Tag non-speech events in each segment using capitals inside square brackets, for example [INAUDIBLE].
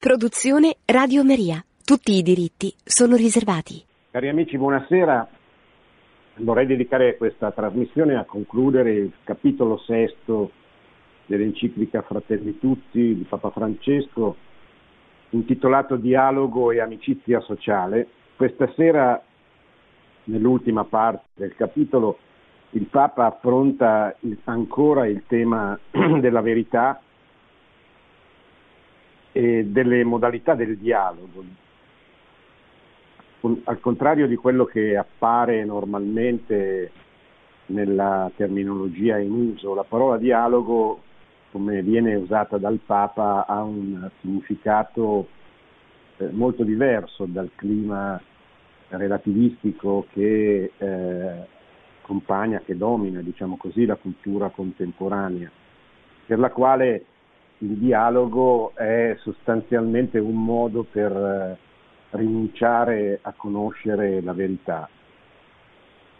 Produzione Radio Maria. Tutti i diritti sono riservati. Cari amici, buonasera. Vorrei dedicare questa trasmissione a concludere il capitolo sesto dell'enciclica Fratelli Tutti di Papa Francesco, intitolato Dialogo e amicizia sociale. Questa sera, nell'ultima parte del capitolo, il Papa affronta ancora il tema [CLEARS THROAT] della verità e delle modalità del dialogo. Al contrario di quello che appare normalmente nella terminologia in uso, la parola dialogo, come viene usata dal Papa, ha un significato eh, molto diverso dal clima relativistico che eh, accompagna, che domina, diciamo così, la cultura contemporanea, per la quale il dialogo è sostanzialmente un modo per eh, rinunciare a conoscere la verità.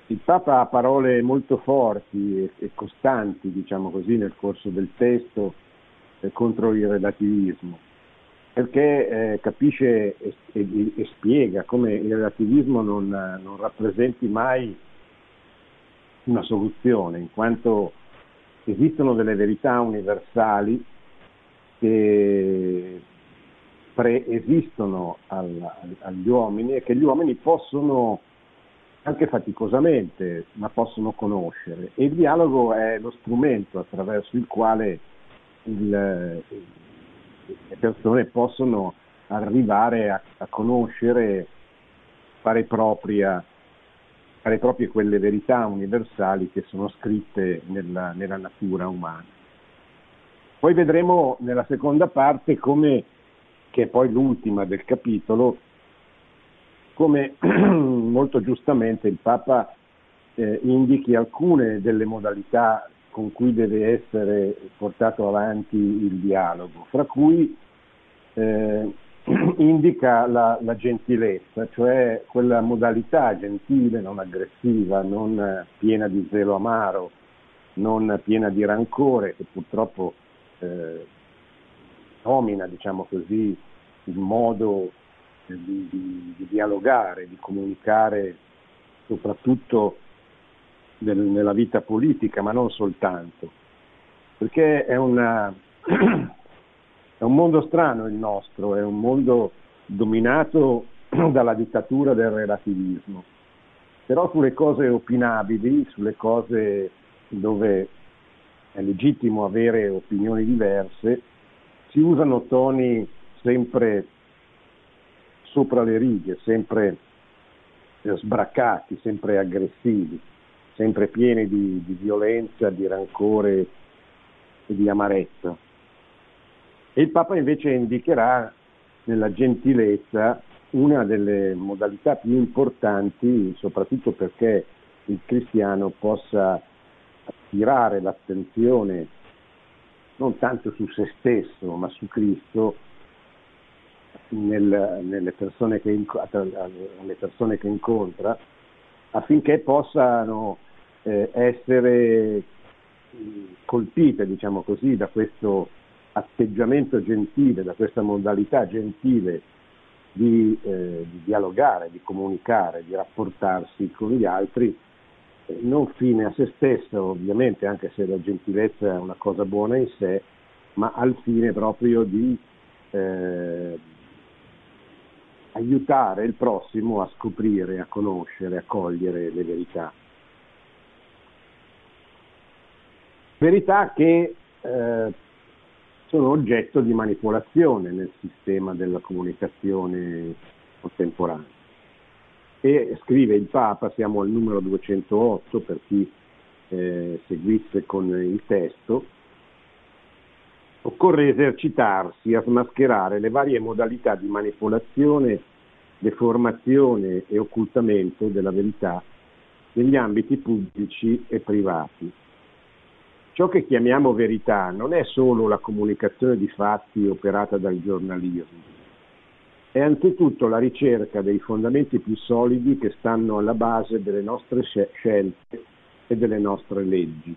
Il Papa ha parole molto forti e, costanti, diciamo così, nel corso del testo eh, contro il relativismo, perché eh, capisce e, e, e, spiega come il relativismo non, non rappresenti mai una soluzione, in quanto esistono delle verità universali che preesistono al, agli uomini e che gli uomini possono anche faticosamente, ma possono conoscere. E il dialogo è lo strumento attraverso il quale il, le persone possono arrivare a, a conoscere, fare, propria, fare proprie quelle verità universali che sono scritte nella, nella natura umana. Poi vedremo nella seconda parte come, che è poi l'ultima del capitolo, come [CLEARS THROAT] molto giustamente il Papa eh, indichi alcune delle modalità con cui deve essere portato avanti il dialogo, fra cui eh, [CLEARS THROAT] indica la, la, gentilezza, cioè quella modalità gentile, non aggressiva, non piena di zelo amaro, non piena di rancore, che purtroppo eh, nomina, diciamo così, il modo di, di, di dialogare, di comunicare soprattutto del, nella vita politica, ma non soltanto, perché è, una, [CLEARS THROAT] è un mondo strano il nostro, è un mondo dominato [CLEARS THROAT] dalla dittatura del relativismo, però sulle cose opinabili, sulle cose dove è legittimo avere opinioni diverse, si usano toni sempre sopra le righe, sempre eh, sbraccati, sempre aggressivi, sempre pieni di, di violenza, di rancore e di amarezza. E il Papa invece indicherà nella gentilezza una delle modalità più importanti, soprattutto perché il cristiano possa attirare l'attenzione non tanto su se stesso ma su Cristo nel, nelle, persone che, alle persone che incontra affinché possano eh, essere colpite, diciamo così, da questo atteggiamento gentile, da questa modalità gentile di, eh, di dialogare, di comunicare, di rapportarsi con gli altri non fine a se stesso, ovviamente, anche se la gentilezza è una cosa buona in sé, ma al fine proprio di eh, aiutare il prossimo a scoprire, a conoscere, a cogliere le verità. Verità che eh, sono oggetto di manipolazione nel sistema della comunicazione contemporanea e scrive il Papa, siamo al numero 208 per chi eh, seguisse con il testo, occorre esercitarsi a smascherare le varie modalità di manipolazione, deformazione e occultamento della verità negli ambiti pubblici e privati. Ciò che chiamiamo verità non è solo la comunicazione di fatti operata dal giornalismo, è anzitutto la ricerca dei fondamenti più solidi che stanno alla base delle nostre scelte e delle nostre leggi.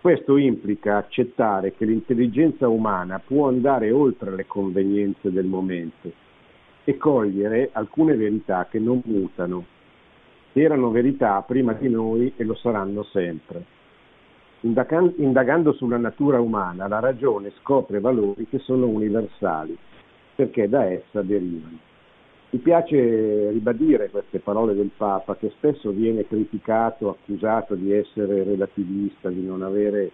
Questo implica accettare che l'intelligenza umana può andare oltre le convenienze del momento e cogliere alcune verità che non mutano, erano verità prima di noi e lo saranno sempre. Indagando sulla natura umana, la ragione scopre valori che sono universali, perché da essa derivano. Mi piace ribadire queste parole del Papa, che spesso viene criticato, accusato di essere relativista, di non avere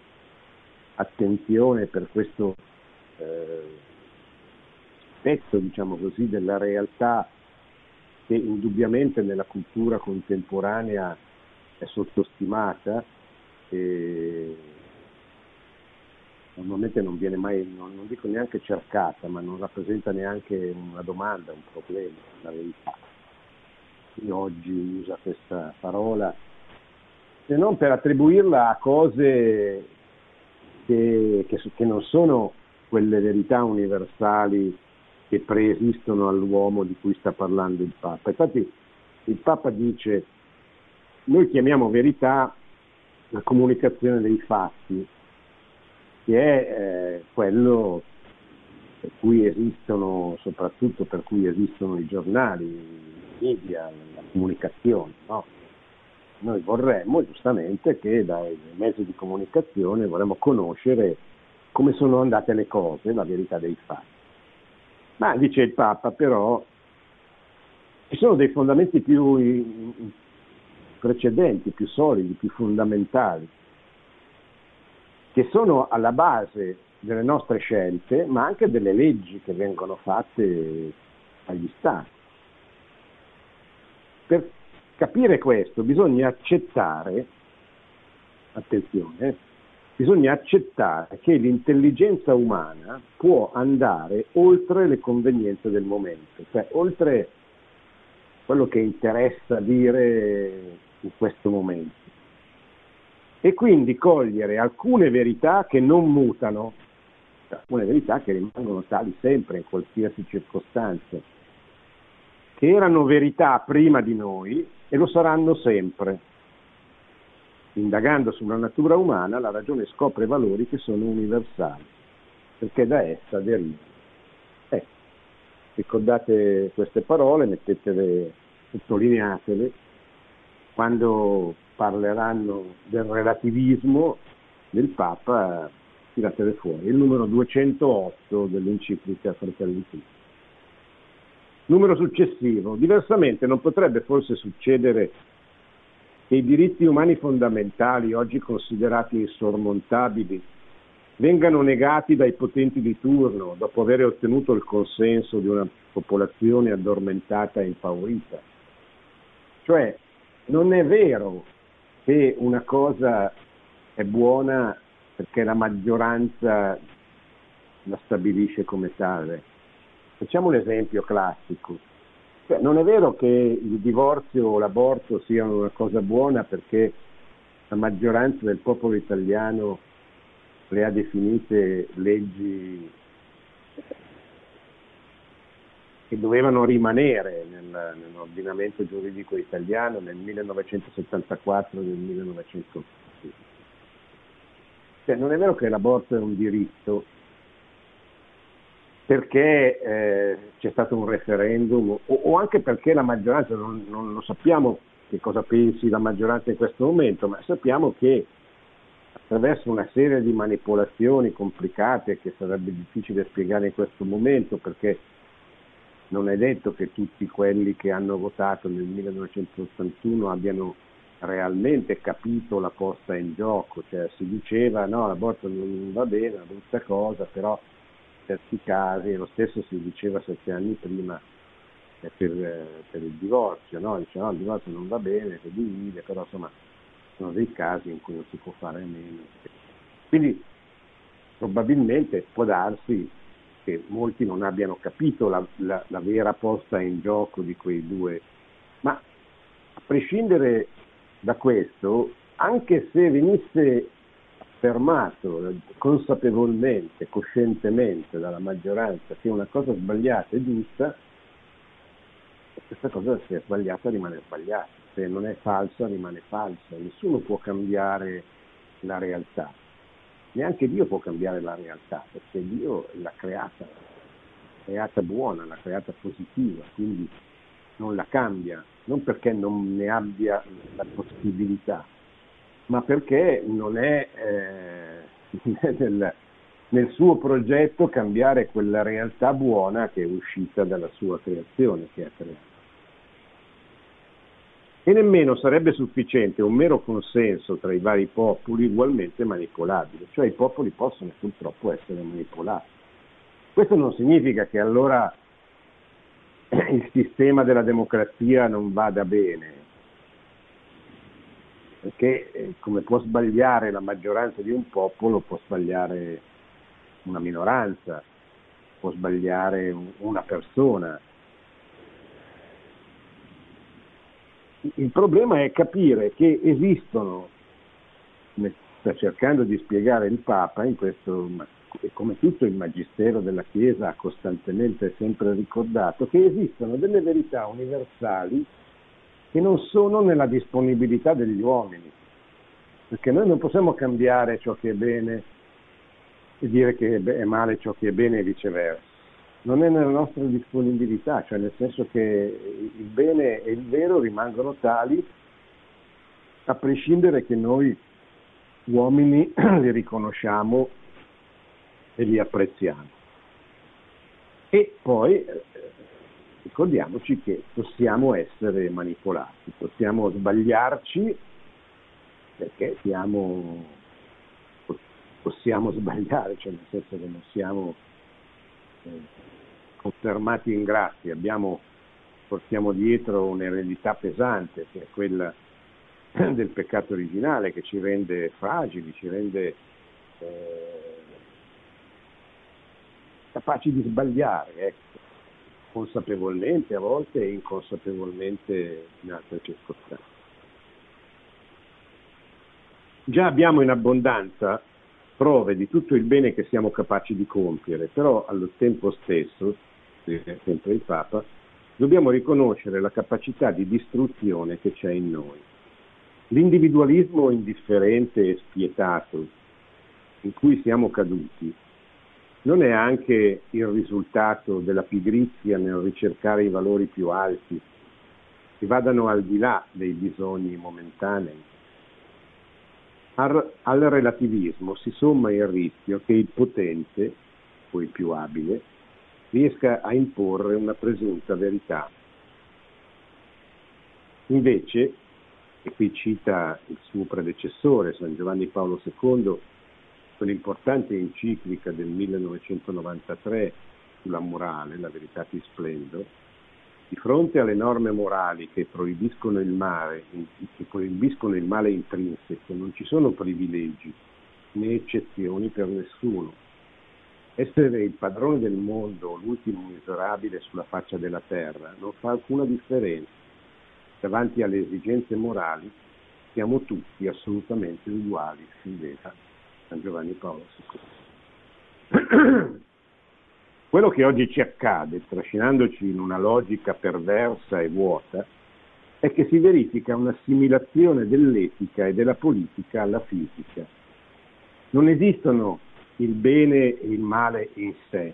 attenzione per questo eh, pezzo, diciamo così, della realtà che indubbiamente nella cultura contemporanea è sottostimata e normalmente non viene mai, non, non, dico neanche cercata, ma non rappresenta neanche una domanda, un problema, la verità. Chi oggi usa questa parola se non per attribuirla a cose che, che, che non sono quelle verità universali che preesistono all'uomo di cui sta parlando il Papa. Infatti il Papa dice, noi chiamiamo verità la comunicazione dei fatti, che è eh, quello per cui esistono, soprattutto per cui esistono i giornali, i media, la comunicazione. No? Noi vorremmo giustamente che dai mezzi di comunicazione vorremmo conoscere come sono andate le cose, la verità dei fatti. Ma dice il Papa però, ci sono dei fondamenti più precedenti, più solidi, più fondamentali, che sono alla base delle nostre scelte, ma anche delle leggi che vengono fatte agli Stati. Per capire questo bisogna accettare, attenzione, bisogna accettare che l'intelligenza umana può andare oltre le convenienze del momento, cioè oltre quello che interessa dire in questo momento. E quindi cogliere alcune verità che non mutano, alcune verità che rimangono tali sempre in qualsiasi circostanza, che erano verità prima di noi e lo saranno sempre indagando sulla natura umana, la ragione scopre valori che sono universali, perché da essa derivano. Eh, ricordate queste parole, mettetele, sottolineatele, quando parleranno del relativismo del Papa, tiratele fuori. Il numero 208 dell'enciclica Fratelli Tutti. Numero successivo. Diversamente non potrebbe forse succedere che i diritti umani fondamentali, oggi considerati insormontabili, vengano negati dai potenti di turno dopo aver ottenuto il consenso di una popolazione addormentata e impaurita. Cioè, non è vero che una cosa è buona perché la maggioranza la stabilisce come tale. Facciamo un esempio classico. Cioè, non è vero che il divorzio o l'aborto siano una cosa buona perché la maggioranza del popolo italiano le ha definite leggi che dovevano rimanere nel, nell'ordinamento giuridico italiano nel 1974 e nel 1980. Cioè, non è vero che l'aborto è un diritto, perché eh, c'è stato un referendum o, o, anche perché la maggioranza, non, non, lo sappiamo che cosa pensi la maggioranza in questo momento, ma sappiamo che attraverso una serie di manipolazioni complicate che sarebbe difficile spiegare in questo momento perché non è detto che tutti quelli che hanno votato nel 1981 abbiano realmente capito la posta in gioco, cioè si diceva no, l'aborto non va bene, è una brutta cosa, però certi casi, lo stesso si diceva sette anni prima per, eh, per, il divorzio, no? Dice no, il divorzio non va bene, si divide, però insomma sono dei casi in cui non si può fare a meno. Quindi probabilmente può darsi che molti non abbiano capito la, la, la vera posta in gioco di quei due, ma a prescindere da questo, anche se venisse affermato consapevolmente, coscientemente dalla maggioranza che una cosa sbagliata è giusta, questa cosa se è sbagliata rimane sbagliata, se non è falsa rimane falsa, nessuno può cambiare la realtà. Neanche Dio può cambiare la realtà, perché Dio l'ha creata, l'ha creata buona, l'ha creata positiva, quindi non la cambia, non perché non ne abbia la possibilità, ma perché non è eh, [LAUGHS] nel, nel suo progetto cambiare quella realtà buona che è uscita dalla sua creazione, che ha creato. E nemmeno sarebbe sufficiente un mero consenso tra i vari popoli ugualmente manipolabile, cioè i popoli possono purtroppo essere manipolati. Questo non significa che allora [CLEARS THROAT] il sistema della democrazia non vada bene, perché eh, come può sbagliare la maggioranza di un popolo, può sbagliare una minoranza, può sbagliare una persona. Il problema è capire che esistono, come sta cercando di spiegare il Papa in questo, come tutto il Magistero della Chiesa ha costantemente sempre ricordato, che esistono delle verità universali che non sono nella disponibilità degli uomini, perché noi non possiamo cambiare ciò che è bene e dire che è male ciò che è bene e viceversa. Non è nella nostra disponibilità, cioè nel senso che il bene e il vero rimangono tali a prescindere che noi uomini [CLEARS THROAT] li riconosciamo e li apprezziamo. E poi eh, ricordiamoci che possiamo essere manipolati, possiamo sbagliarci perché siamo, possiamo sbagliare, cioè nel senso che non siamo confermati ingrati, abbiamo, portiamo dietro un'eredità pesante che è quella [CLEARS THROAT] del peccato originale che ci rende fragili, ci rende eh, capaci di sbagliare. Ecco consapevolmente a volte e inconsapevolmente in altre circostanze. Già abbiamo in abbondanza prove di tutto il bene che siamo capaci di compiere, però allo tempo stesso, sempre il Papa, dobbiamo riconoscere la capacità di distruzione che c'è in noi. L'individualismo indifferente e spietato in cui siamo caduti non è anche il risultato della pigrizia nel ricercare i valori più alti che vadano al di là dei bisogni momentanei? Al, al relativismo si somma il rischio che il potente, o il più abile, riesca a imporre una presunta verità. Invece, e qui cita il suo predecessore, San Giovanni Paolo II, quell'importante enciclica del 1993 sulla morale, la Veritatis Splendor, di fronte alle norme morali che proibiscono il male, che proibiscono il male intrinseco, non ci sono privilegi né eccezioni per nessuno. Essere il padrone del mondo l'ultimo miserabile sulla faccia della terra non fa alcuna differenza. Davanti alle esigenze morali siamo tutti assolutamente uguali, scriveva San Giovanni Paolo II. [CLEARS THROAT] Quello che oggi ci accade, trascinandoci in una logica perversa e vuota, è che si verifica un'assimilazione dell'etica e della politica alla fisica. Non esistono il bene e il male in sé,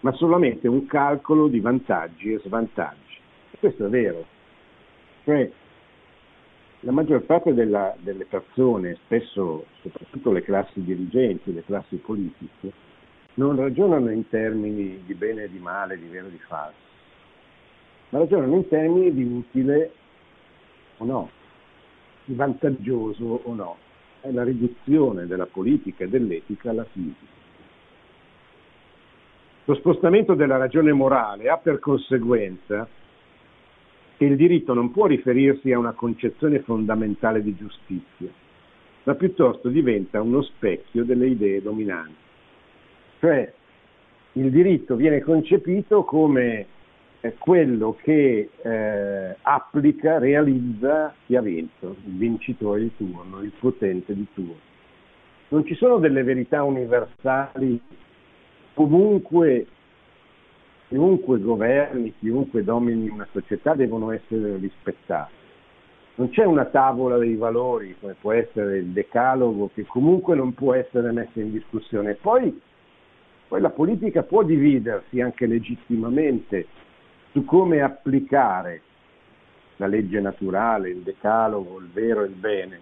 ma solamente un calcolo di vantaggi e svantaggi. E questo è vero. Cioè, la maggior parte della, delle persone, spesso soprattutto le classi dirigenti, le classi politiche, non ragionano in termini di bene e di male, di vero e di falso, ma ragionano in termini di utile o no, di vantaggioso o no. È la riduzione della politica e dell'etica alla fisica. Lo spostamento della ragione morale ha per conseguenza che il diritto non può riferirsi a una concezione fondamentale di giustizia, ma piuttosto diventa uno specchio delle idee dominanti. Cioè il diritto viene concepito come eh, quello che eh, applica, realizza chi ha vinto, il vincitore di turno, il potente di turno. Non ci sono delle verità universali ovunque chiunque governi, chiunque domini una società devono essere rispettati. non c'è una tavola dei valori come può essere il decalogo che comunque non può essere messa in discussione. Poi, poi la politica può dividersi anche legittimamente su come applicare la legge naturale, il decalogo, il vero e il bene.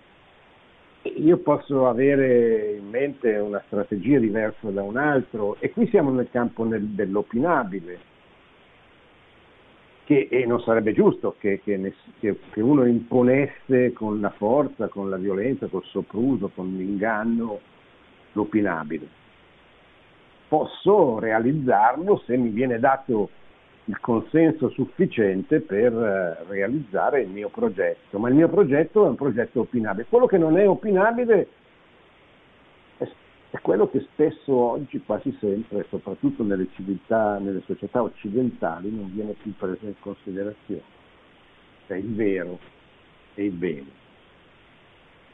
Io posso avere in mente una strategia diversa da un altro e qui siamo nel campo nel, dell'opinabile che, e non sarebbe giusto che, che, che, uno imponesse con la forza, con la violenza, col sopruso, con l'inganno l'opinabile. Posso realizzarlo se mi viene dato il consenso sufficiente per eh, realizzare il mio progetto, ma il mio progetto è un progetto opinabile. Quello che non è opinabile è quello che spesso oggi, quasi sempre, soprattutto nelle civiltà, nelle società occidentali, non viene più preso in considerazione, cioè il vero e il bene.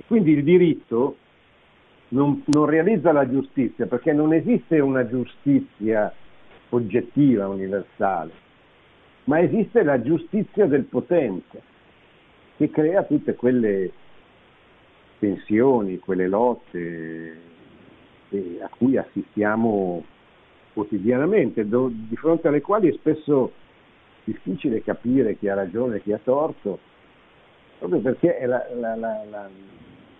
Quindi il diritto non, non realizza la giustizia perché non esiste una giustizia oggettiva, universale, ma esiste la giustizia del potente che crea tutte quelle tensioni, quelle lotte, eh, a cui assistiamo quotidianamente, do, di fronte alle quali è spesso difficile capire chi ha ragione e chi ha torto, proprio perché la, la, la,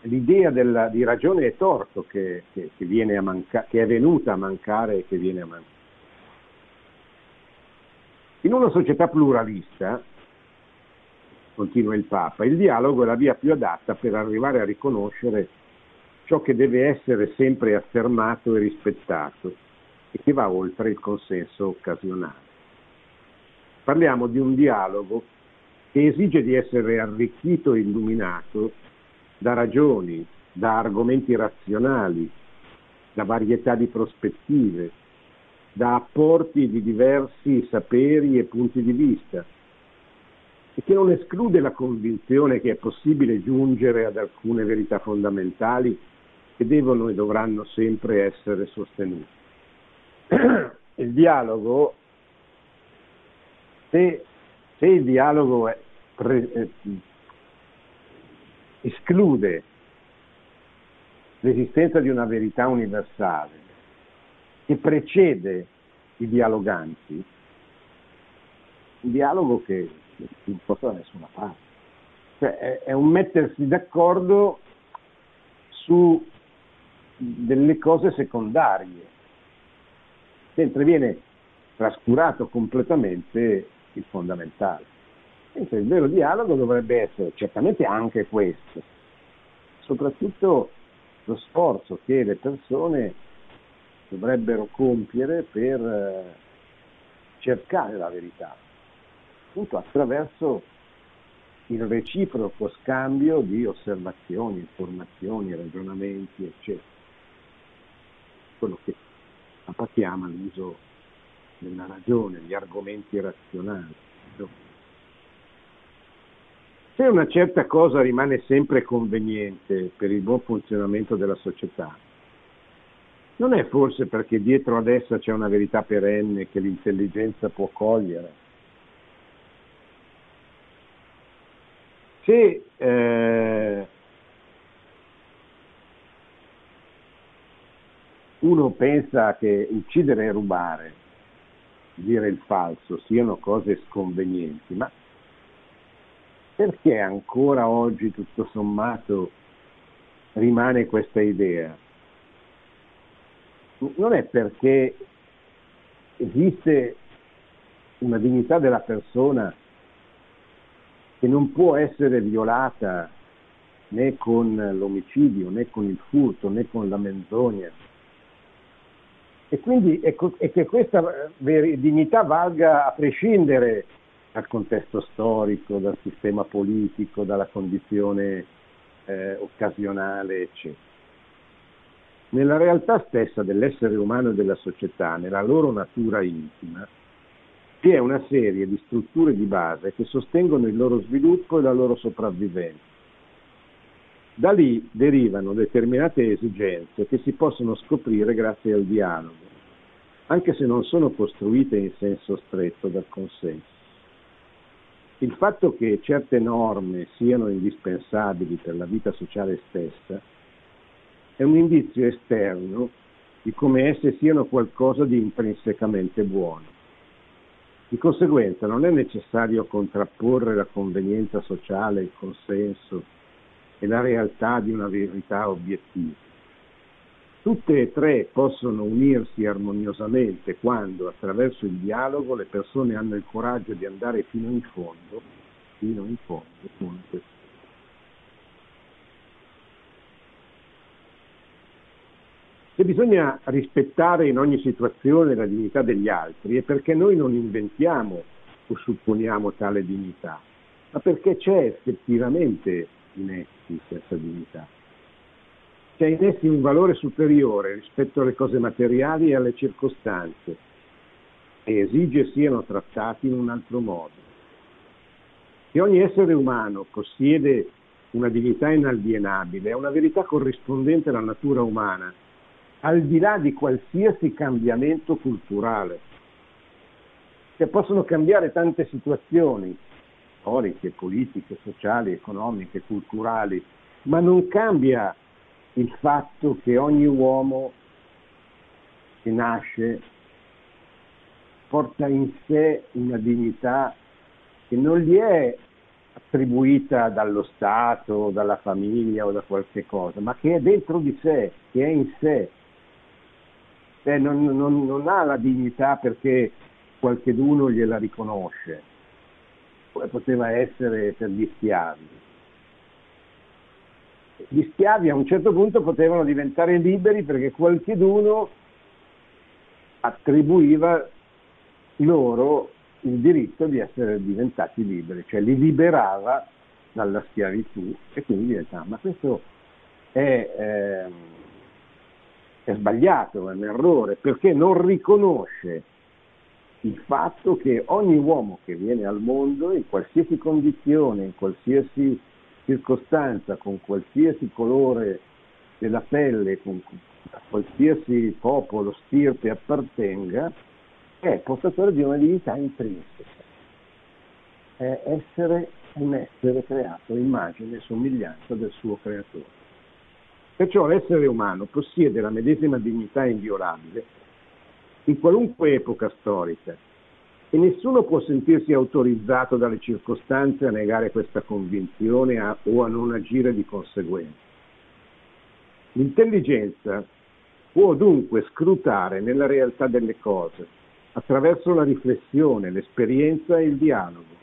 l'idea della, di ragione e torto che, che, che, manca, che è venuta a mancare e che viene a mancare. In una società pluralista, continua il Papa, il dialogo è la via più adatta per arrivare a riconoscere ciò che deve essere sempre affermato e rispettato e che va oltre il consenso occasionale. Parliamo di un dialogo che esige di essere arricchito e illuminato da ragioni, da argomenti razionali, da varietà di prospettive, da apporti di diversi saperi e punti di vista e che non esclude la convinzione che è possibile giungere ad alcune verità fondamentali che devono e dovranno sempre essere sostenuti. [CLEARS THROAT] Il dialogo, se, se il dialogo pre, eh, esclude l'esistenza di una verità universale che precede i dialoganti, un dialogo che non porta da nessuna parte. Cioè, è, è un mettersi d'accordo su delle cose secondarie, mentre viene trascurato completamente il fondamentale. Mentre il vero dialogo dovrebbe essere certamente anche questo, soprattutto lo sforzo che le persone dovrebbero compiere per eh, cercare la verità, appunto attraverso il reciproco scambio di osservazioni, informazioni, ragionamenti, eccetera quello che Papa chiama l'uso della ragione, gli argomenti razionali. Se una certa cosa rimane sempre conveniente per il buon funzionamento della società, non è forse perché dietro ad essa c'è una verità perenne che l'intelligenza può cogliere? Se eh, uno pensa che uccidere e rubare, dire il falso, siano cose sconvenienti, ma perché ancora oggi tutto sommato rimane questa idea? Non è perché esiste una dignità della persona che non può essere violata né con l'omicidio, né con il furto, né con la menzogna, e quindi e, e che questa dignità valga a prescindere dal contesto storico, dal sistema politico, dalla condizione eh, occasionale, eccetera. Nella realtà stessa dell'essere umano e della società, nella loro natura intima, vi è una serie di strutture di base che sostengono il loro sviluppo e la loro sopravvivenza. Da lì derivano determinate esigenze che si possono scoprire grazie al dialogo, anche se non sono costruite in senso stretto dal consenso. Il fatto che certe norme siano indispensabili per la vita sociale stessa è un indizio esterno di come esse siano qualcosa di intrinsecamente buono. Di conseguenza non è necessario contrapporre la convenienza sociale, il consenso e la realtà di una verità obiettiva. Tutte e tre possono unirsi armoniosamente quando, attraverso il dialogo, le persone hanno il coraggio di andare fino in fondo, fino in fondo con questo. Se bisogna rispettare in ogni situazione la dignità degli altri è perché noi non inventiamo o supponiamo tale dignità, ma perché c'è effettivamente in essi questa dignità. C'è in essi un valore superiore rispetto alle cose materiali e alle circostanze e esige siano trattati in un altro modo. Che ogni essere umano possiede una dignità inalienabile è una verità corrispondente alla natura umana al di là di qualsiasi cambiamento culturale, che possono cambiare tante situazioni storiche, politiche, sociali, economiche, culturali, ma non cambia il fatto che ogni uomo che nasce porta in sé una dignità che non gli è attribuita dallo Stato, dalla famiglia o da qualche cosa, ma che è dentro di sé, che è in sé eh, non, non, non, ha la dignità perché qualcheduno gliela riconosce, come poteva essere per gli schiavi. Gli schiavi a un certo punto potevano diventare liberi perché qualcheduno attribuiva loro il diritto di essere diventati liberi, cioè li liberava dalla schiavitù e quindi diventavano. Ma questo è... Eh, è sbagliato, è un errore, perché non riconosce il fatto che ogni uomo che viene al mondo, in qualsiasi condizione, in qualsiasi circostanza, con qualsiasi colore della pelle, con qualsiasi popolo, stirpe appartenga, è portatore di una dignità intrinseca. È essere un essere creato immagine e somiglianza del suo creatore. Perciò l'essere umano possiede la medesima dignità inviolabile in qualunque epoca storica e nessuno può sentirsi autorizzato dalle circostanze a negare questa convinzione a, o a non agire di conseguenza. L'intelligenza può dunque scrutare nella realtà delle cose attraverso la riflessione, l'esperienza e il dialogo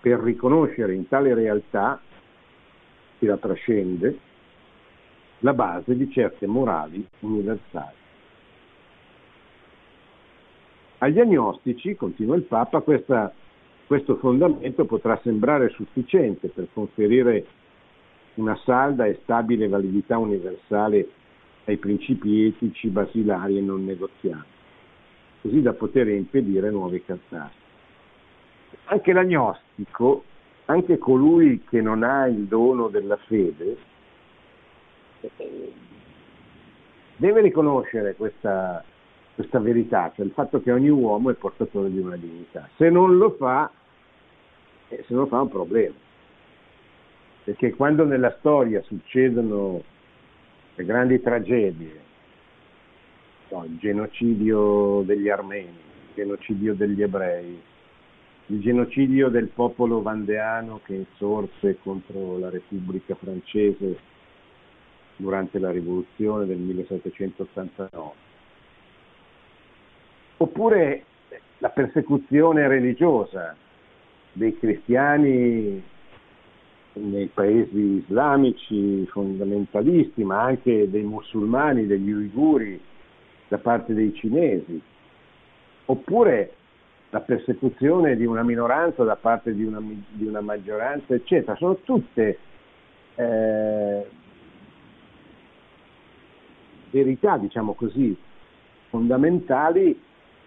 per riconoscere in tale realtà, che la trascende, la base di certe morali universali. Agli agnostici, continua il Papa, questa, questo fondamento potrà sembrare sufficiente per conferire una salda e stabile validità universale ai principi etici basilari e non negoziabili, così da poter impedire nuovi catastrofi. Anche l'agnostico, anche colui che non ha il dono della fede, deve riconoscere questa, questa verità, cioè il fatto che ogni uomo è portatore di una dignità. Se non lo fa, eh, se non lo fa è un problema. Perché quando nella storia succedono le grandi tragedie, no, il genocidio degli armeni, il genocidio degli ebrei, il genocidio del popolo vandeano che insorse contro la Repubblica francese durante la rivoluzione del 1789. Oppure la persecuzione religiosa dei cristiani nei paesi islamici fondamentalisti, ma anche dei musulmani, degli uiguri da parte dei cinesi, oppure la persecuzione di una minoranza da parte di una, di una maggioranza, eccetera. Sono tutte eh, verità, diciamo così, fondamentali,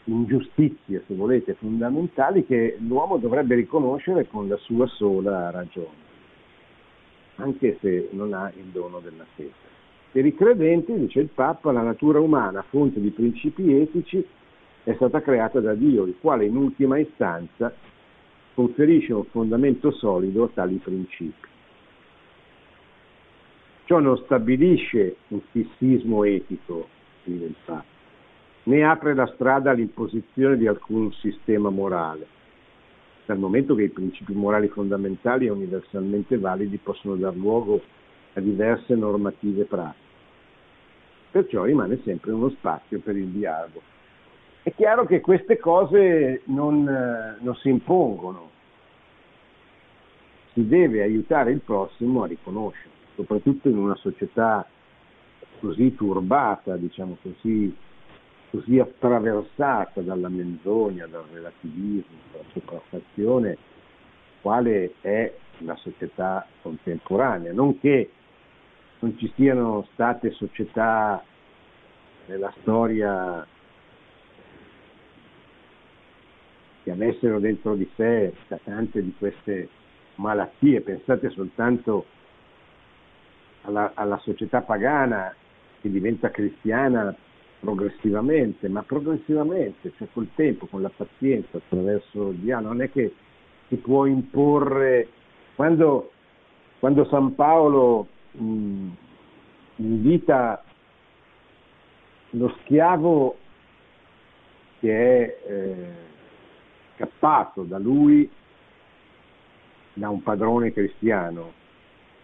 ingiustizie, se volete, fondamentali che l'uomo dovrebbe riconoscere con la sua sola ragione, anche se non ha il dono della fede. Per i credenti, dice il Papa, la natura umana, fonte di principi etici, è stata creata da Dio, il quale in ultima istanza conferisce un fondamento solido a tali principi. Ciò non stabilisce un fissismo etico, scrive il Papa, né apre la strada all'imposizione di alcun sistema morale, dal momento che i principi morali fondamentali e universalmente validi possono dar luogo a diverse normative pratiche. Perciò rimane sempre uno spazio per il dialogo. È chiaro che queste cose non, non si impongono, si deve aiutare il prossimo a riconoscere, soprattutto in una società così turbata, diciamo così, così attraversata dalla menzogna, dal relativismo, dalla sopraffazione, quale è la società contemporanea. Non che non ci siano state società nella storia che avessero dentro di sé tante di queste malattie, pensate soltanto alla, alla società pagana che diventa cristiana progressivamente, ma progressivamente, cioè col tempo, con la pazienza, attraverso il dialogo, non è che si può imporre, quando, quando San Paolo mh, invita lo schiavo che è eh, scappato da lui, da un padrone cristiano,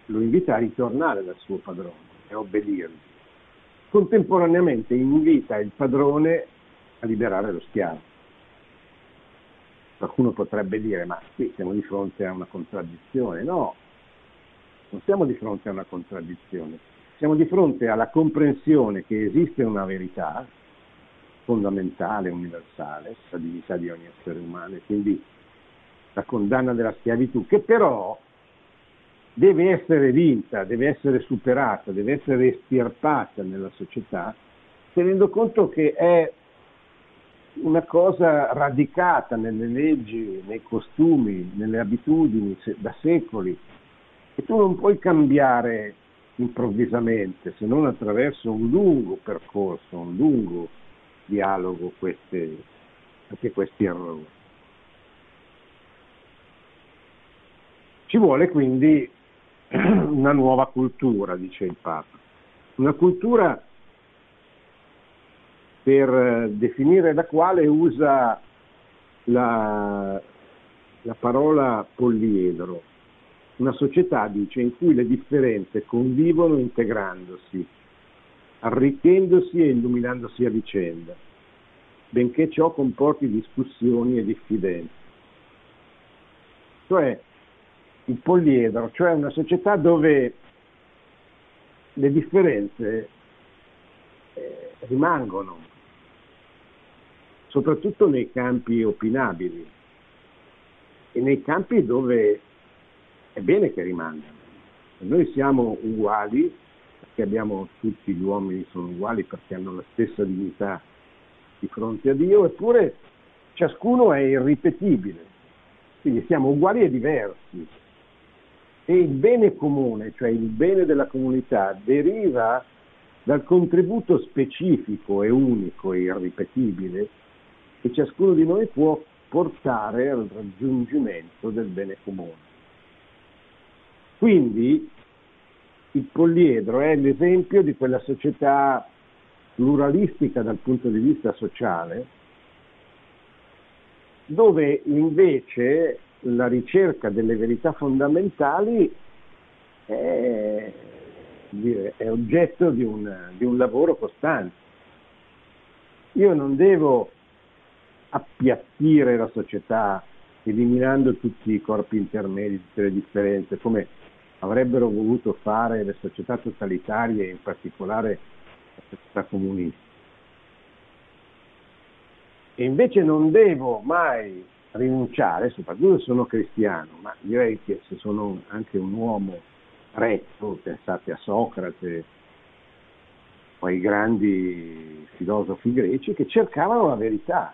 lo invita a ritornare dal suo padrone e a obbedirgli. Contemporaneamente invita il padrone a liberare lo schiavo. Qualcuno potrebbe dire, ma qui siamo di fronte a una contraddizione. No, non siamo di fronte a una contraddizione, siamo di fronte alla comprensione che esiste una verità fondamentale, universale, la dignità di ogni essere umano, e quindi la condanna della schiavitù, che però deve essere vinta, deve essere superata, deve essere estirpata nella società, tenendo conto che è una cosa radicata nelle leggi, nei costumi, nelle abitudini da secoli, e tu non puoi cambiare improvvisamente se non attraverso un lungo percorso, un lungo dialogo queste, anche questi errori. Ci vuole quindi [CLEARS THROAT] una nuova cultura, dice il Papa, una cultura per definire la quale usa la, la parola poliedro, una società, dice, in cui le differenze convivono integrandosi, arricchendosi e illuminandosi a vicenda, benché ciò comporti discussioni e diffidenze. Cioè, il poliedro, cioè una società dove le differenze eh, rimangono, soprattutto nei campi opinabili e nei campi dove è bene che rimangano. Noi siamo uguali, perché abbiamo, tutti gli uomini sono uguali perché hanno la stessa dignità di fronte a Dio, eppure ciascuno è irripetibile, quindi siamo uguali e diversi. E il bene comune, cioè il bene della comunità, deriva dal contributo specifico e unico e irripetibile che ciascuno di noi può portare al raggiungimento del bene comune. Quindi il poliedro è l'esempio di quella società pluralistica dal punto di vista sociale, dove invece la ricerca delle verità fondamentali è, è oggetto di un, di un lavoro costante. Io non devo appiattire la società eliminando tutti i corpi intermedi, tutte le differenze, come avrebbero voluto fare le società totalitarie, in particolare la società comunista. E invece non devo mai rinunciare, soprattutto se sono cristiano, ma direi che se sono anche un uomo retto, pensate a Socrate o ai grandi filosofi greci, che cercavano la verità,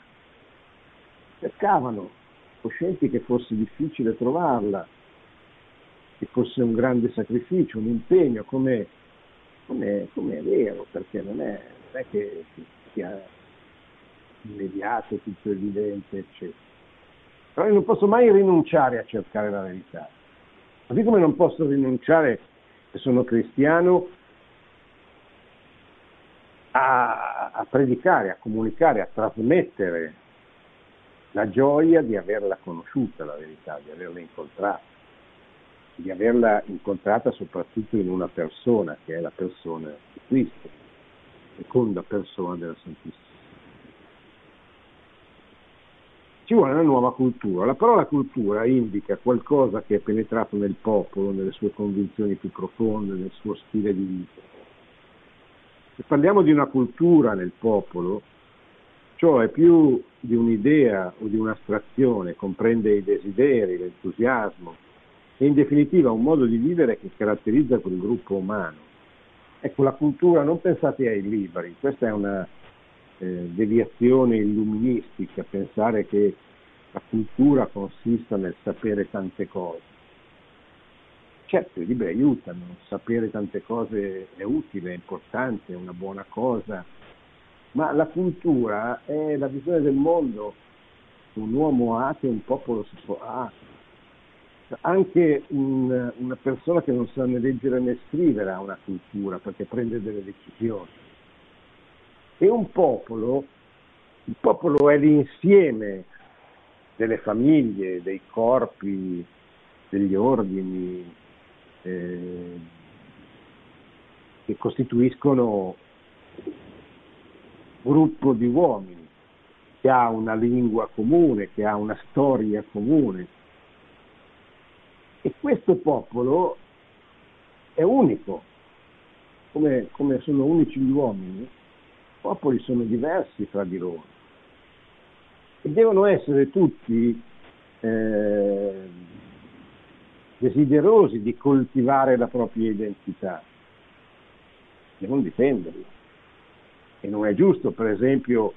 cercavano, coscienti che fosse difficile trovarla, che fosse un grande sacrificio, un impegno, come, come, come è vero, perché non è, non è che sia immediato, tutto evidente, eccetera. Però io non posso mai rinunciare a cercare la verità. Così come non posso rinunciare, se sono cristiano, a, a predicare, a comunicare, a trasmettere la gioia di averla conosciuta la verità, di averla incontrata, di averla incontrata soprattutto in una persona che è la persona di Cristo, seconda persona della Santissima. Ci vuole una nuova cultura. La parola cultura indica qualcosa che è penetrato nel popolo, nelle sue convinzioni più profonde, nel suo stile di vita. Se parliamo di una cultura nel popolo, ciò è più di un'idea o di un'astrazione, comprende i desideri, l'entusiasmo e in definitiva un modo di vivere che caratterizza quel gruppo umano. Ecco, la cultura, non pensate ai libri, questa è una eh, deviazione illuministica, pensare che la cultura consista nel sapere tante cose. Certo, i libri aiutano, sapere tante cose è utile, è importante, è una buona cosa, ma la cultura è la visione del mondo che un uomo ha, che un popolo ha. Anche un, una persona che non sa né leggere né scrivere ha una cultura perché prende delle decisioni. E un popolo, il popolo è l'insieme delle famiglie, dei corpi, degli ordini eh, che costituiscono gruppo di uomini che ha una lingua comune, che ha una storia comune. E questo popolo è unico, come, come sono unici gli uomini, popoli sono diversi fra di loro e devono essere tutti eh, desiderosi di coltivare la propria identità, devono difenderla. E non è giusto, per esempio,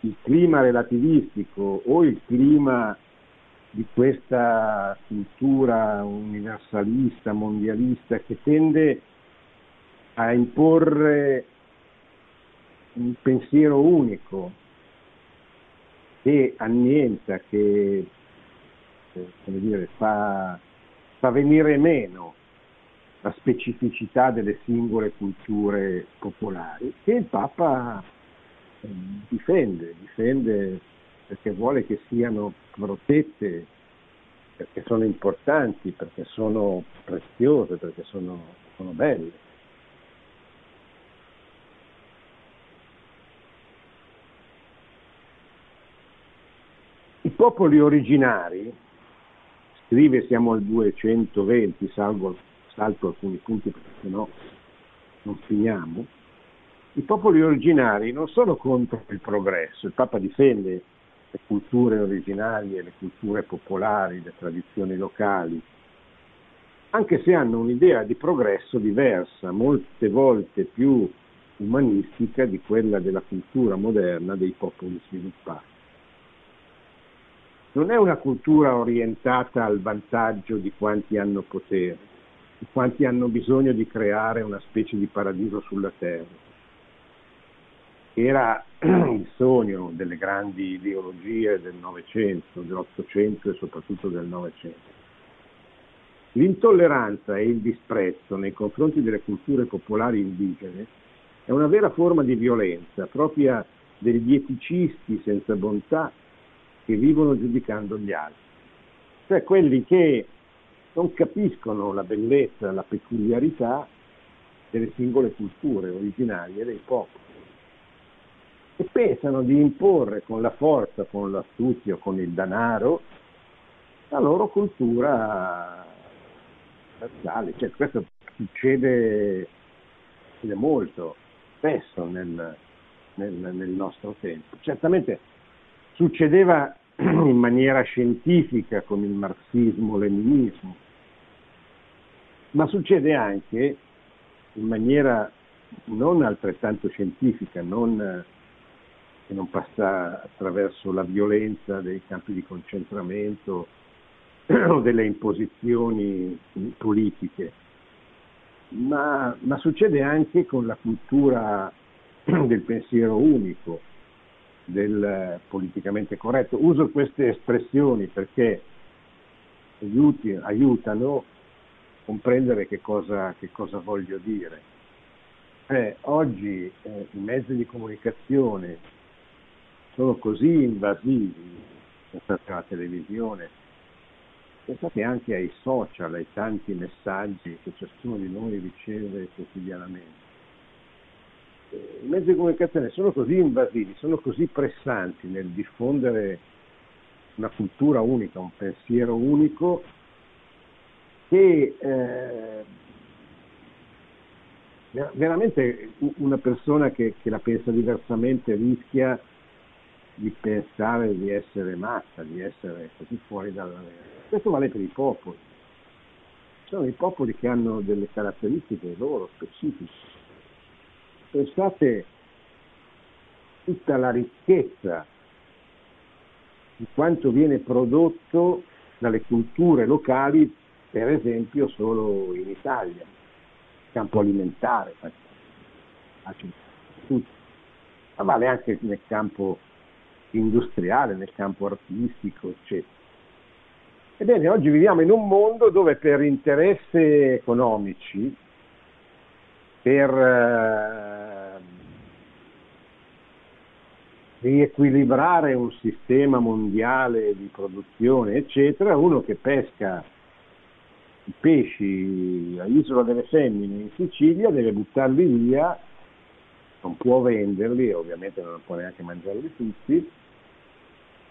il clima relativistico o il clima di questa cultura universalista, mondialista, che tende a imporre un pensiero unico, che annienta, che eh, dire, fa, fa venire meno la specificità delle singole culture popolari che il Papa eh, difende, difende perché vuole che siano protette, perché sono importanti, perché sono preziose, perché sono, sono belle. Popoli originari, scrive siamo al 220, salvo salto alcuni punti perché sennò non finiamo, i popoli originari non sono contro il progresso, il Papa difende le culture originarie, le culture popolari, le tradizioni locali, anche se hanno un'idea di progresso diversa, molte volte più umanistica di quella della cultura moderna dei popoli sviluppati. Non è una cultura orientata al vantaggio di quanti hanno potere, quanti hanno bisogno di creare una specie di paradiso sulla terra. Era [CLEARS THROAT] il sogno delle grandi ideologie del Novecento, dell'Ottocento e soprattutto del Novecento. L'intolleranza e il disprezzo nei confronti delle culture popolari indigene è una vera forma di violenza propria degli eticisti senza bontà che vivono giudicando gli altri, cioè quelli che non capiscono la bellezza, la peculiarità delle singole culture originarie dei popoli e pensano di imporre con la forza, con l'astuzia, con il denaro la loro cultura razziale. Cioè, questo succede, succede, molto spesso nel, nel, nel nostro tempo. Certamente succedeva [CLEARS THROAT] in maniera scientifica con il marxismo-leninismo, ma succede anche in maniera non altrettanto scientifica, non, che non passa attraverso la violenza dei campi di concentramento [CLEARS THROAT] o delle imposizioni politiche, ma, ma succede anche con la cultura [CLEARS THROAT] del pensiero unico, del politicamente corretto. Uso queste espressioni perché aiuti, aiutano a comprendere che cosa, che cosa voglio dire. Eh, oggi eh, i mezzi di comunicazione sono così invasivi, pensate alla televisione, pensate anche ai social, ai tanti messaggi che ciascuno di noi riceve quotidianamente. I mezzi di comunicazione sono così invasivi, sono così pressanti nel diffondere una cultura unica, un pensiero unico, che eh, veramente una persona che, che, la pensa diversamente rischia di pensare di essere matta, di essere così fuori dalla. Questo vale per i popoli. Sono i popoli che hanno delle caratteristiche loro specifiche pensate tutta la ricchezza di quanto viene prodotto dalle culture locali, per esempio solo in Italia, campo alimentare, ma vale anche nel campo industriale, nel campo artistico, eccetera. Ebbene, oggi viviamo in un mondo dove per interessi economici, per eh, riequilibrare un sistema mondiale di produzione, eccetera, uno che pesca i pesci all'isola delle femmine in Sicilia deve buttarli via, non può venderli, ovviamente non può neanche mangiarli tutti,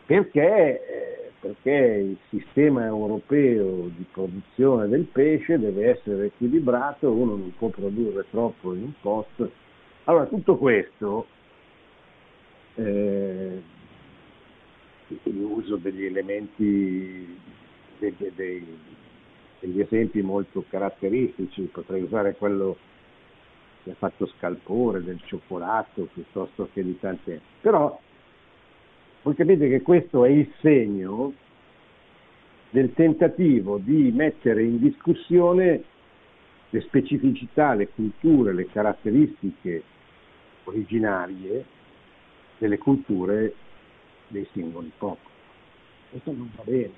perché, eh, perché il sistema europeo di produzione del pesce deve essere equilibrato, uno non può produrre troppo in un posto. Allora tutto questo, eh, l'uso degli elementi, dei, dei, degli esempi molto caratteristici, potrei usare quello che ha fatto scalpore, del cioccolato, piuttosto che di tante... Però voi capite che questo è il segno del tentativo di mettere in discussione le specificità, le culture, le caratteristiche originarie delle culture dei singoli popoli. Questo non va bene.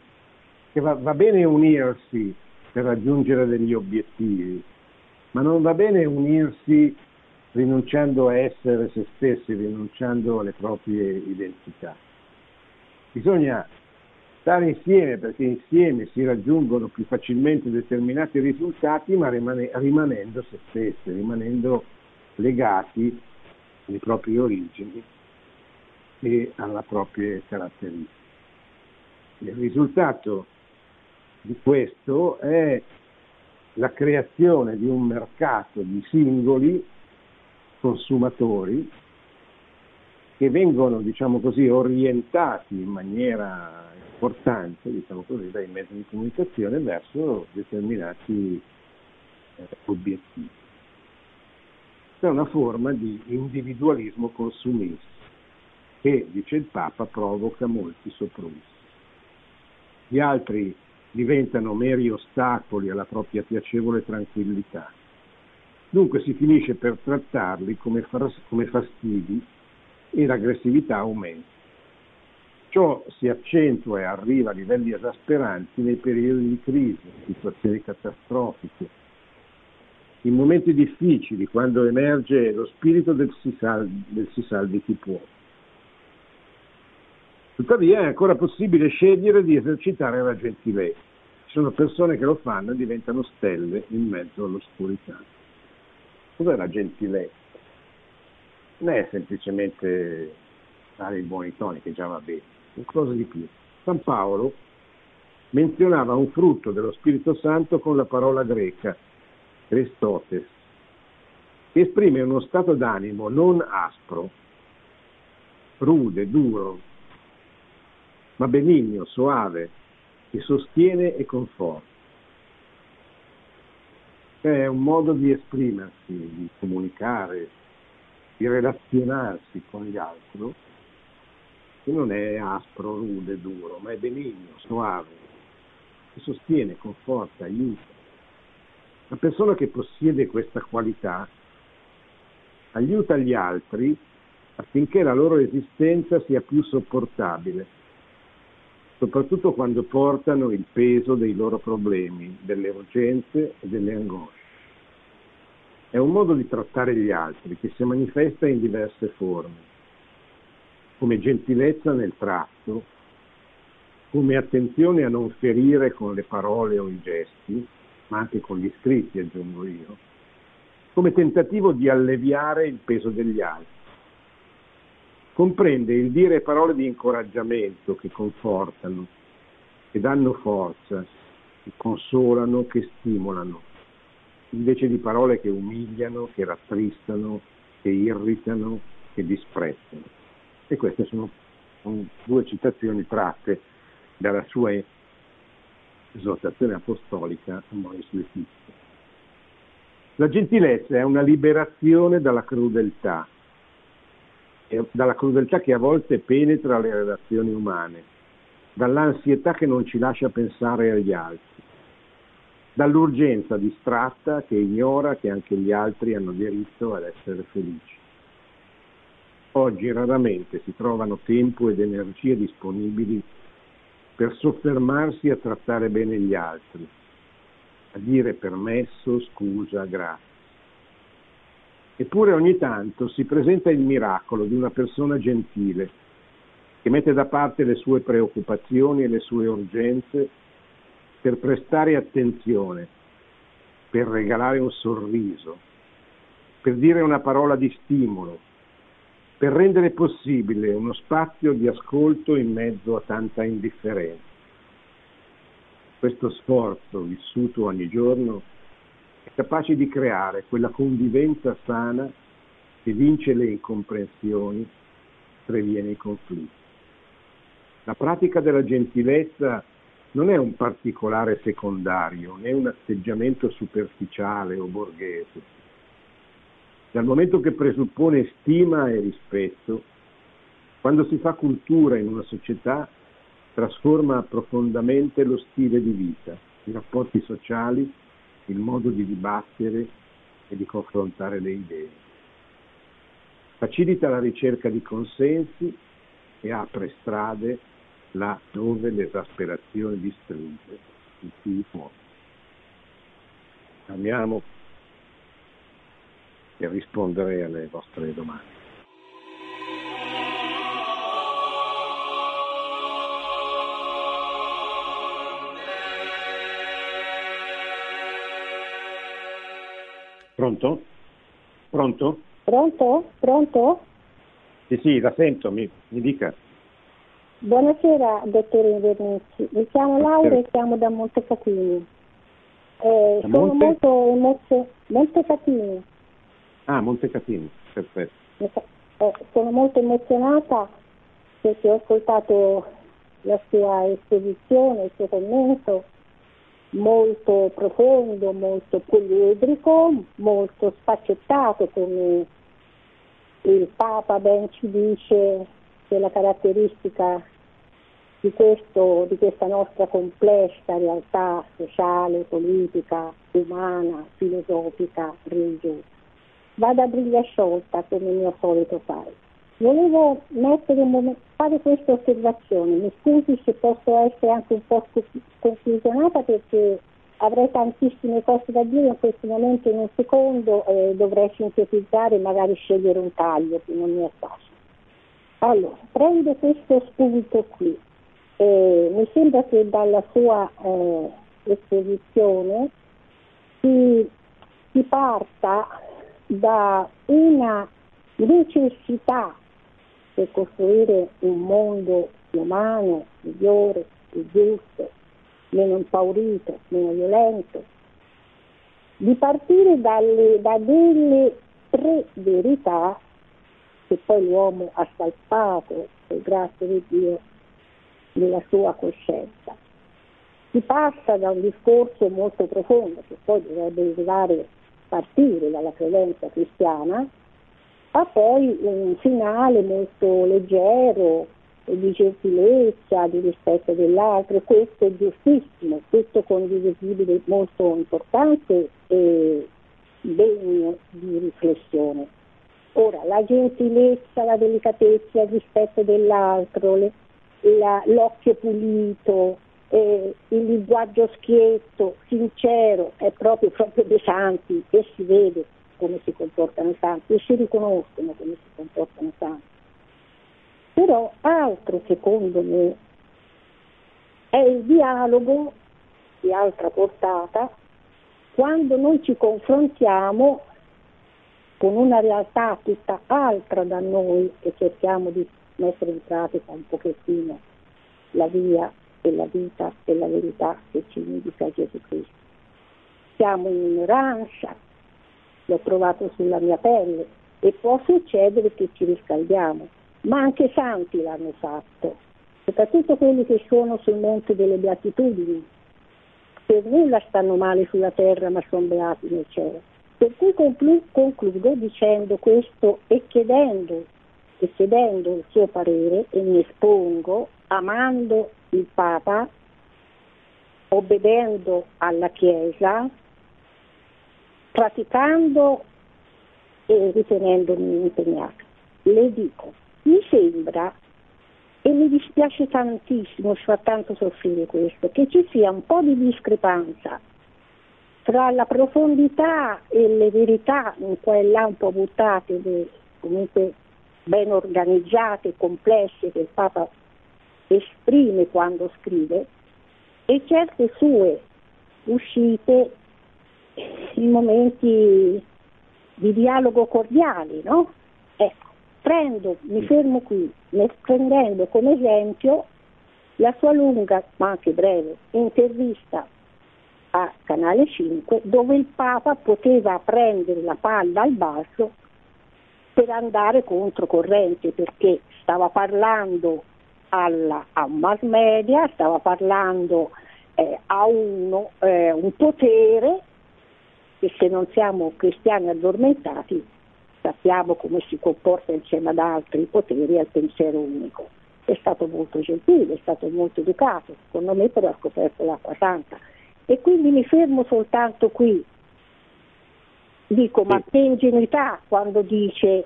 Va, va, bene unirsi per raggiungere degli obiettivi, ma non va bene unirsi rinunciando a essere se stessi, rinunciando alle proprie identità. Bisogna stare insieme perché insieme si raggiungono più facilmente determinati risultati, ma rimane, rimanendo se stessi, rimanendo legati alle proprie origini e alle proprie caratteristiche. Il risultato di questo è la creazione di un mercato di singoli consumatori che vengono diciamo così, orientati in maniera importante diciamo così, dai mezzi di comunicazione verso determinati eh, obiettivi. È una forma di individualismo consumista che, dice il Papa, provoca molti soprusi. Gli altri diventano meri ostacoli alla propria piacevole tranquillità. Dunque si finisce per trattarli come, fastidi e l'aggressività aumenta. Ciò si accentua e arriva a livelli esasperanti nei periodi di crisi, situazioni catastrofiche, in momenti difficili, quando emerge lo spirito del si, salvi, del si salvi chi può. Tuttavia è ancora possibile scegliere di esercitare la gentilezza. Ci sono persone che lo fanno e diventano stelle in mezzo all'oscurità. Cos'è la gentilezza? Non è semplicemente dare i buoni toni, che già va bene, qualcosa di più. San Paolo menzionava un frutto dello Spirito Santo con la parola greca, Christotes, che esprime uno stato d'animo non aspro, rude, duro, ma benigno, soave, che sostiene e conforta. È un modo di esprimersi, di comunicare, di relazionarsi con gli altri, che non è aspro, rude, duro, ma è benigno, soave, che sostiene, conforta, aiuta. La persona che possiede questa qualità aiuta gli altri affinché la loro esistenza sia più sopportabile, soprattutto quando portano il peso dei loro problemi, delle urgenze e delle angosce. È un modo di trattare gli altri che si manifesta in diverse forme, come gentilezza nel tratto, come attenzione a non ferire con le parole o i gesti, ma anche con gli scritti, aggiungo io, come tentativo di alleviare il peso degli altri. Comprende il dire parole di incoraggiamento che confortano, che danno forza, che consolano, che stimolano invece di parole che umiliano, che rattristano, che irritano, che disprezzano. E queste sono, sono due citazioni tratte dalla sua esortazione apostolica a Mois Letizia. La gentilezza è una liberazione dalla crudeltà, dalla crudeltà che a volte penetra le relazioni umane, dall'ansietà che non ci lascia pensare agli altri, dall'urgenza distratta che ignora che anche gli altri hanno diritto ad essere felici. Oggi raramente si trovano tempo ed energie disponibili per soffermarsi a trattare bene gli altri, a dire permesso, scusa, grazie. Eppure ogni tanto si presenta il miracolo di una persona gentile che mette da parte le sue preoccupazioni e le sue urgenze per prestare attenzione, per regalare un sorriso, per dire una parola di stimolo, per rendere possibile uno spazio di ascolto in mezzo a tanta indifferenza. Questo sforzo vissuto ogni giorno è capace di creare quella convivenza sana che vince le incomprensioni, previene i conflitti. La pratica della gentilezza non è un particolare secondario, né un atteggiamento superficiale o borghese. Dal momento che presuppone stima e rispetto, quando si fa cultura in una società, trasforma profondamente lo stile di vita, i rapporti sociali, il modo di dibattere e di confrontare le idee. Facilita la ricerca di consensi e apre strade là dove l'esasperazione distrugge il può. Amiamo e rispondere alle vostre domande. Pronto? Pronto? Pronto? Pronto? Sì, sì, la sento, mi, mi dica. Buonasera, dottore Invernici. Mi chiamo Laura e chiamo da Montecatini. Eh, Da sono Monte? molto emozionata. Montecatini. Ah, Montecatini, perfetto. Eh, sono molto emozionata perché ho ascoltato la sua esposizione, il suo commento, molto profondo, molto poliedrico, molto spaccettato come il Papa ben ci dice che la caratteristica di, questo, di questa nostra complessa realtà sociale, politica, umana, filosofica, religiosa. Vado a briglia sciolta come mio solito fare. Volevo momento, fare questa osservazione, mi scusi se posso essere anche un po' confusionata perché avrei tantissime cose da dire in questo momento in un secondo e dovrei sintetizzare e magari scegliere un taglio che non mi è facile. Allora, prendo questo spunto qui. Eh, mi sembra che dalla sua eh, esposizione si, si parta da una necessità per costruire un mondo umano, migliore, più giusto, meno impaurito, meno violento, di partire dalle, da delle tre verità che poi l'uomo ha salvato, per grazia di Dio, nella sua coscienza. Si passa da un discorso molto profondo, che poi dovrebbe arrivare, partire dalla credenza cristiana, a poi un finale molto leggero, di gentilezza, di rispetto dell'altro, questo è giustissimo, tutto condivisibile, molto importante e degno di riflessione. Ora, la gentilezza, la delicatezza, il rispetto dell'altro, le, la, l'occhio pulito, eh, il linguaggio schietto, sincero, è proprio, proprio dei santi e si vede come si comportano i santi e si riconoscono come si comportano i santi. Però altro secondo me è il dialogo di altra portata quando noi ci confrontiamo con una realtà tutta altra da noi e cerchiamo di mettere in pratica un pochettino la via e la vita e la verità che ci indica Gesù Cristo. Siamo in ignoranza, l'ho trovato sulla mia pelle e può succedere che ci riscaldiamo, ma anche santi l'hanno fatto, soprattutto quelli che sono sul monte delle beatitudini. Per nulla stanno male sulla terra, ma sono beati nel cielo. Per cui conclu- concludo dicendo questo e chiedendo e chiedendo il suo parere e mi espongo amando il Papa, obbedendo alla Chiesa, praticando e ritenendomi impegnata. Le dico, mi sembra, e mi dispiace tantissimo, ci fa tanto soffrire questo, che ci sia un po' di discrepanza tra la profondità e le verità in qua e là un po' buttate, comunque ben organizzate, complesse, che il Papa esprime quando scrive, e certe sue uscite in momenti di dialogo cordiali, no? Ecco, prendo, mi fermo qui, prendendo come esempio la sua lunga, ma anche breve, intervista a Canale 5 dove il Papa poteva prendere la palla al balzo per andare controcorrente perché stava parlando alla, a mass media, stava parlando eh, a uno, eh, un potere e se non siamo cristiani addormentati sappiamo come si comporta insieme ad altri poteri al pensiero unico. È stato molto gentile, è stato molto educato, secondo me però ha scoperto l'acqua santa. E quindi mi fermo soltanto qui. Dico, ma che ingenuità quando dice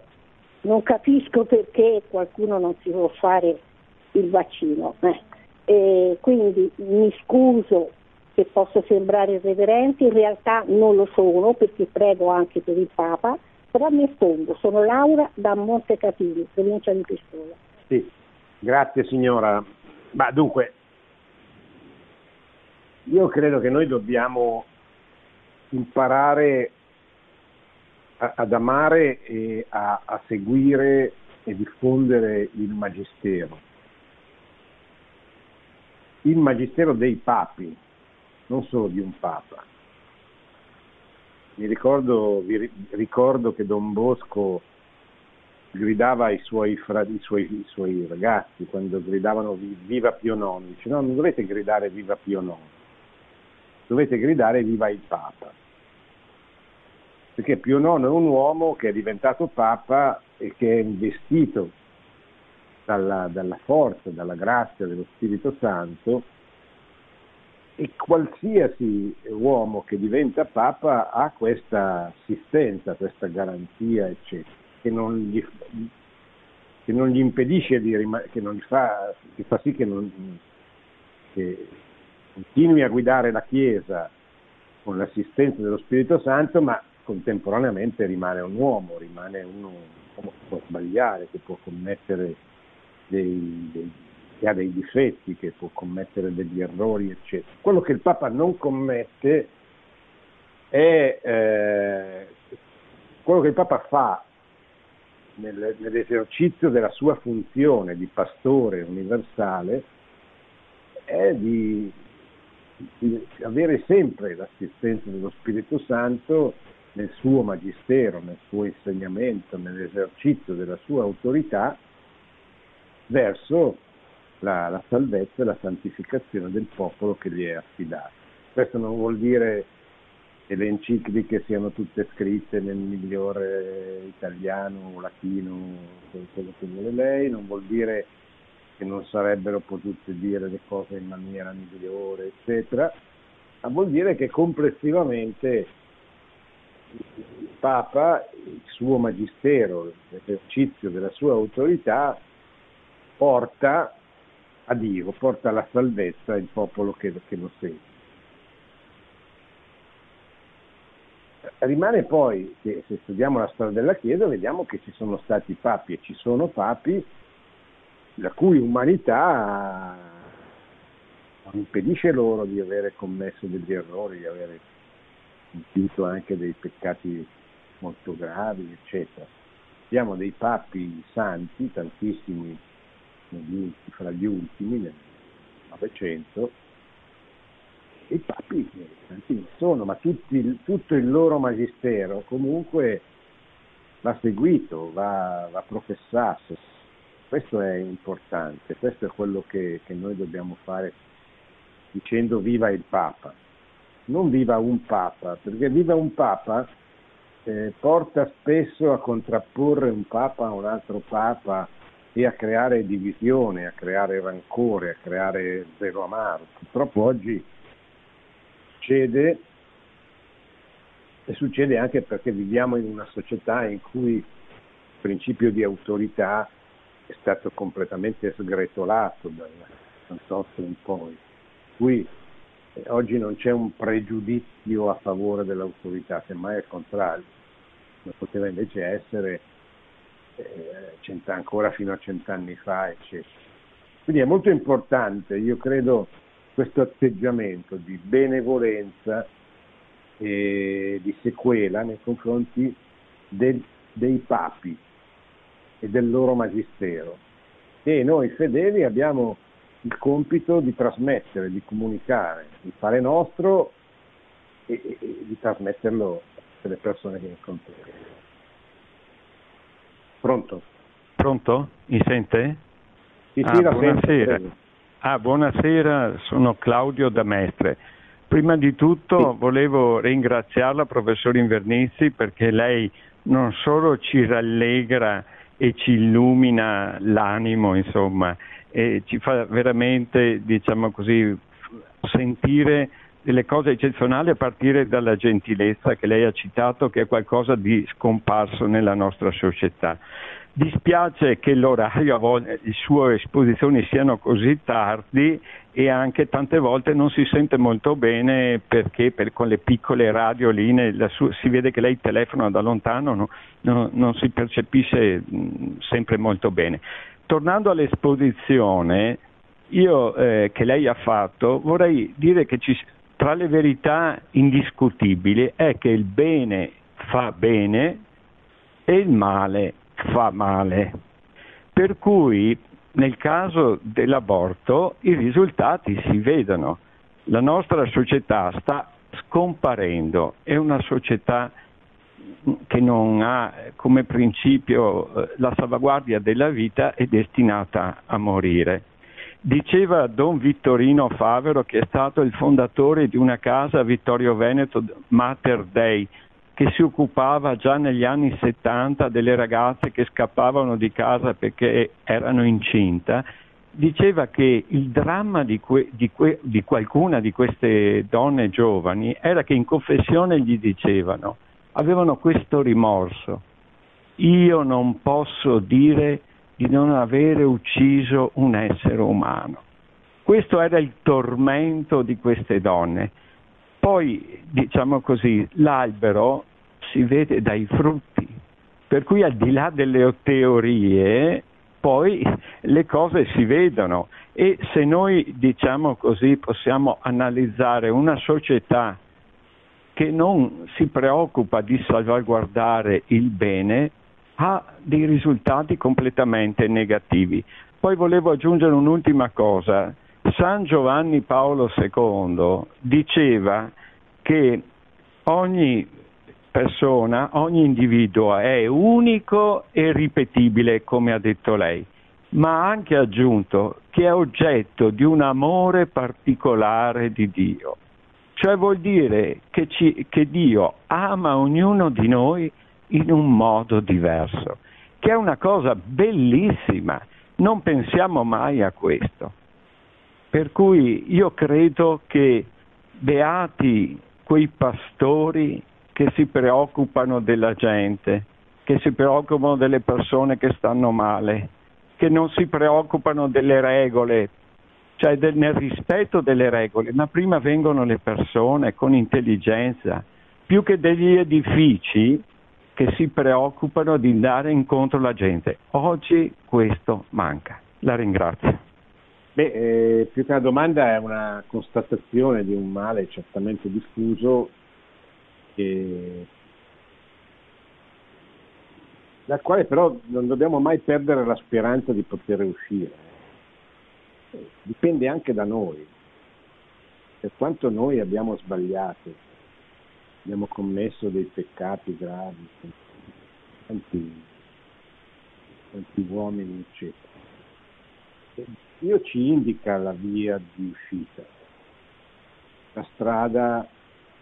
non capisco perché qualcuno non si può fare il vaccino. Eh. quindi mi scuso che posso sembrare irreverente, in realtà non lo sono perché prego anche per il Papa, però mi espondo, sono Laura da Montecatini, provincia di Pistola. Sì, grazie signora. Ma dunque, io credo che noi dobbiamo imparare ad amare e a, a seguire e diffondere il magistero. Il magistero dei papi, non solo di un papa. Mi ricordo, vi ricordo che Don Bosco gridava ai suoi, fra, i suoi, i suoi ragazzi quando gridavano viva Pio IX, dice no, non dovete gridare viva Pio IX, dovete gridare viva il Papa. Perché Pio IX è un uomo che è diventato Papa e che è investito dalla, dalla forza, dalla grazia dello Spirito Santo. E qualsiasi uomo che diventa Papa ha questa assistenza, questa garanzia, eccetera, che non gli, che non gli impedisce di rimanere, che, che fa sì che, non, che continui a guidare la Chiesa con l'assistenza dello Spirito Santo, ma contemporaneamente rimane un uomo, rimane uno, che può sbagliare, che può commettere dei, dei che ha dei difetti, che può commettere degli errori, eccetera. Quello che il Papa non commette è eh, quello che il Papa fa nel, nell'esercizio della sua funzione di pastore universale è di, di avere sempre l'assistenza dello Spirito Santo nel suo magistero, nel suo insegnamento, nell'esercizio della sua autorità verso la, la salvezza e la santificazione del popolo che gli è affidato. Questo non vuol dire che le encicliche siano tutte scritte nel migliore italiano o latino, quello che vuole lei, non vuol dire che non sarebbero potute dire le cose in maniera migliore, eccetera, ma vuol dire che complessivamente il Papa, il suo magistero, l'esercizio della sua autorità porta a Dio, porta alla salvezza il popolo che, che lo segue. Rimane poi, che se studiamo la storia della Chiesa, vediamo che ci sono stati papi e ci sono papi la cui umanità non impedisce loro di avere commesso degli errori, di avere compiuto anche dei peccati molto gravi, eccetera. Abbiamo dei papi santi, tantissimi fra gli ultimi nel Novecento, i papi tanti sono, ma tutti, tutto il loro magistero comunque va seguito, va, va professato. Questo è importante, questo è quello che, che noi dobbiamo fare dicendo viva il Papa. Non viva un Papa, perché viva un Papa eh, porta spesso a contrapporre un Papa a un altro Papa e a creare divisione, a creare rancore, a creare zero amaro. Purtroppo oggi succede e succede anche perché viviamo in una società in cui il principio di autorità è stato completamente sgretolato dal 68 in poi. Qui oggi non c'è un pregiudizio a favore dell'autorità, semmai al contrario, come poteva invece essere eh, ancora fino a cent'anni fa, eccetera. Quindi è molto importante, io credo, questo atteggiamento di benevolenza e di sequela nei confronti del, dei papi e del loro magistero. E noi fedeli abbiamo il compito di trasmettere, di comunicare, di fare nostro e, e, e di trasmetterlo alle persone che incontriamo. Pronto? Pronto? Mi sente? Sì, sì, ah, buonasera. Ah, buonasera, sono Claudio da Mestre. Prima di tutto sì. volevo ringraziarla, professor Invernizzi, perché lei non solo ci rallegra e ci illumina l'animo, insomma, e ci fa veramente, diciamo così, sentire delle cose eccezionali a partire dalla gentilezza che lei ha citato, che è qualcosa di scomparso nella nostra società. Dispiace che l'orario, a volte, le sue esposizioni siano così tardi e anche tante volte non si sente molto bene perché per, con le piccole radioline sua, si vede che lei telefona da lontano, no, no, non si percepisce mh, sempre molto bene. Tornando all'esposizione, io eh, che lei ha fatto, vorrei dire che ci, tra le verità indiscutibili è che il bene fa bene e il male fa male. Per cui nel caso dell'aborto i risultati si vedono. La nostra società sta scomparendo, è una società che non ha come principio eh, la salvaguardia della vita è destinata a morire. Diceva Don Vittorino Favero, che è stato il fondatore di una casa Vittorio Veneto, Mater Dei, che si occupava già negli anni 70 delle ragazze che scappavano di casa perché erano incinta, diceva che il dramma di, que, di, que, di qualcuna di queste donne giovani era che in confessione gli dicevano, avevano questo rimorso, io non posso dire di non avere ucciso un essere umano. Questo era il tormento di queste donne. Poi, diciamo così, l'albero si vede dai frutti, per cui al di là delle teorie, poi le cose si vedono e se noi, diciamo così, possiamo analizzare una società che non si preoccupa di salvaguardare il bene, ha dei risultati completamente negativi. Poi volevo aggiungere un'ultima cosa. San Giovanni Paolo II diceva che ogni persona, ogni individuo è unico e ripetibile, come ha detto lei, ma ha anche aggiunto che è oggetto di un amore particolare di Dio. Cioè vuol dire che, ci, che Dio ama ognuno di noi in un modo diverso, che è una cosa bellissima, non pensiamo mai a questo. Per cui io credo che beati quei pastori che si preoccupano della gente, che si preoccupano delle persone che stanno male, che non si preoccupano delle regole, cioè del, nel rispetto delle regole, ma prima vengono le persone con intelligenza, più che degli edifici che si preoccupano di andare incontro alla gente. Oggi questo manca. La ringrazio. Beh, eh, più che una domanda è una constatazione di un male certamente diffuso che, dal quale però non dobbiamo mai perdere la speranza di poter uscire. Dipende anche da noi, per quanto noi abbiamo sbagliato, abbiamo commesso dei peccati gravi, tanti, tanti uomini, eccetera. Dio ci indica la via di uscita, la strada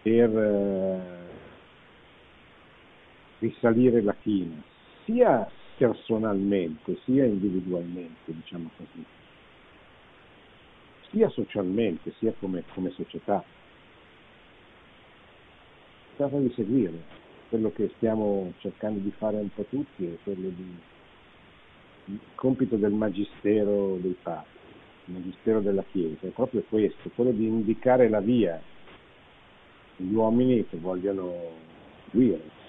per eh, risalire la china, sia personalmente, sia individualmente, diciamo così, sia socialmente, sia come, come società. Tratta di seguire. Quello che stiamo cercando di fare un po' tutti è quello di il compito del magistero dei papi, il magistero della Chiesa, è proprio questo, quello di indicare la via agli uomini che vogliono seguire.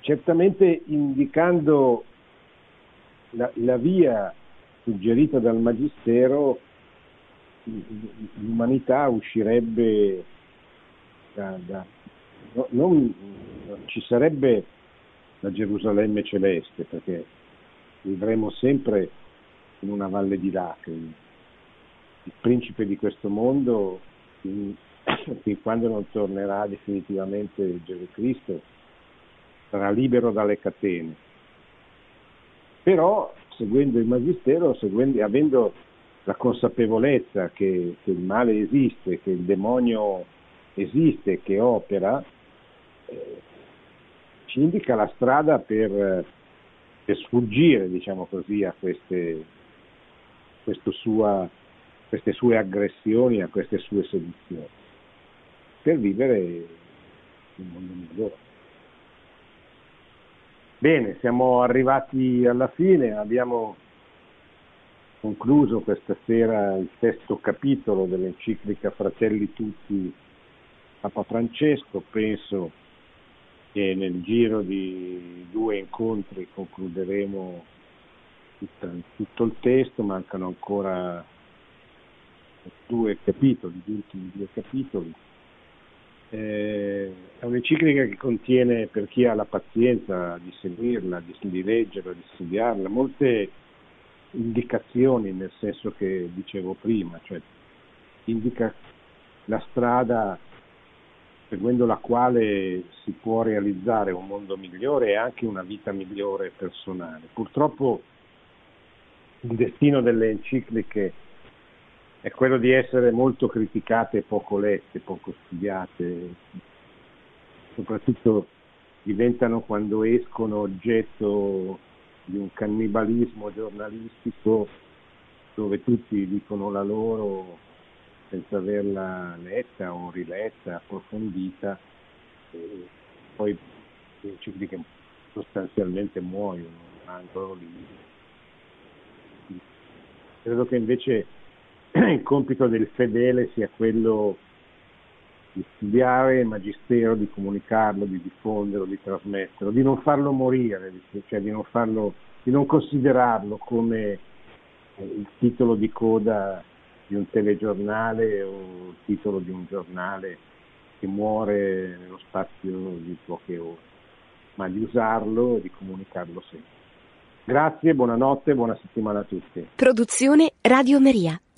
Certamente indicando la, la via suggerita dal Magistero, l'umanità uscirebbe da, da no, non, ci sarebbe la Gerusalemme celeste, perché vivremo sempre in una valle di lacrime. Il principe di questo mondo, fin, [COUGHS] fin quando non tornerà definitivamente Gesù Cristo, sarà libero dalle catene. Però, seguendo il Magistero, seguendo, avendo la consapevolezza che, che, il male esiste, che il demonio esiste, che opera, eh, ci indica la strada per, per sfuggire, diciamo così, a queste, sua, queste sue aggressioni, a queste sue seduzioni, per vivere un mondo migliore. Bene, siamo arrivati alla fine, abbiamo concluso questa sera il sesto capitolo dell'enciclica Fratelli Tutti Papa Francesco, penso che nel giro di due incontri concluderemo tutto il testo, mancano ancora due capitoli, gli ultimi due capitoli. Eh, è un'enciclica che contiene, per chi ha la pazienza di seguirla, di, di leggerla, di studiarla, molte indicazioni nel senso che dicevo prima, cioè indica la strada seguendo la quale si può realizzare un mondo migliore e anche una vita migliore personale. Purtroppo il destino delle encicliche è quello di essere molto criticate e poco lette, poco studiate, soprattutto diventano quando escono oggetto di un cannibalismo giornalistico dove tutti dicono la loro senza averla letta o riletta, approfondita, e poi le encicliche sostanzialmente muoiono, rimangono lì. Credo che invece il compito del fedele sia quello di studiare il magistero, di comunicarlo, di diffonderlo, di trasmetterlo, di non farlo morire, cioè di non, farlo, di non considerarlo come il titolo di coda di un telegiornale o il titolo di un giornale che muore nello spazio di poche ore, ma di usarlo e di comunicarlo sempre. Grazie, buonanotte, buona settimana a tutti. Produzione Radio Maria.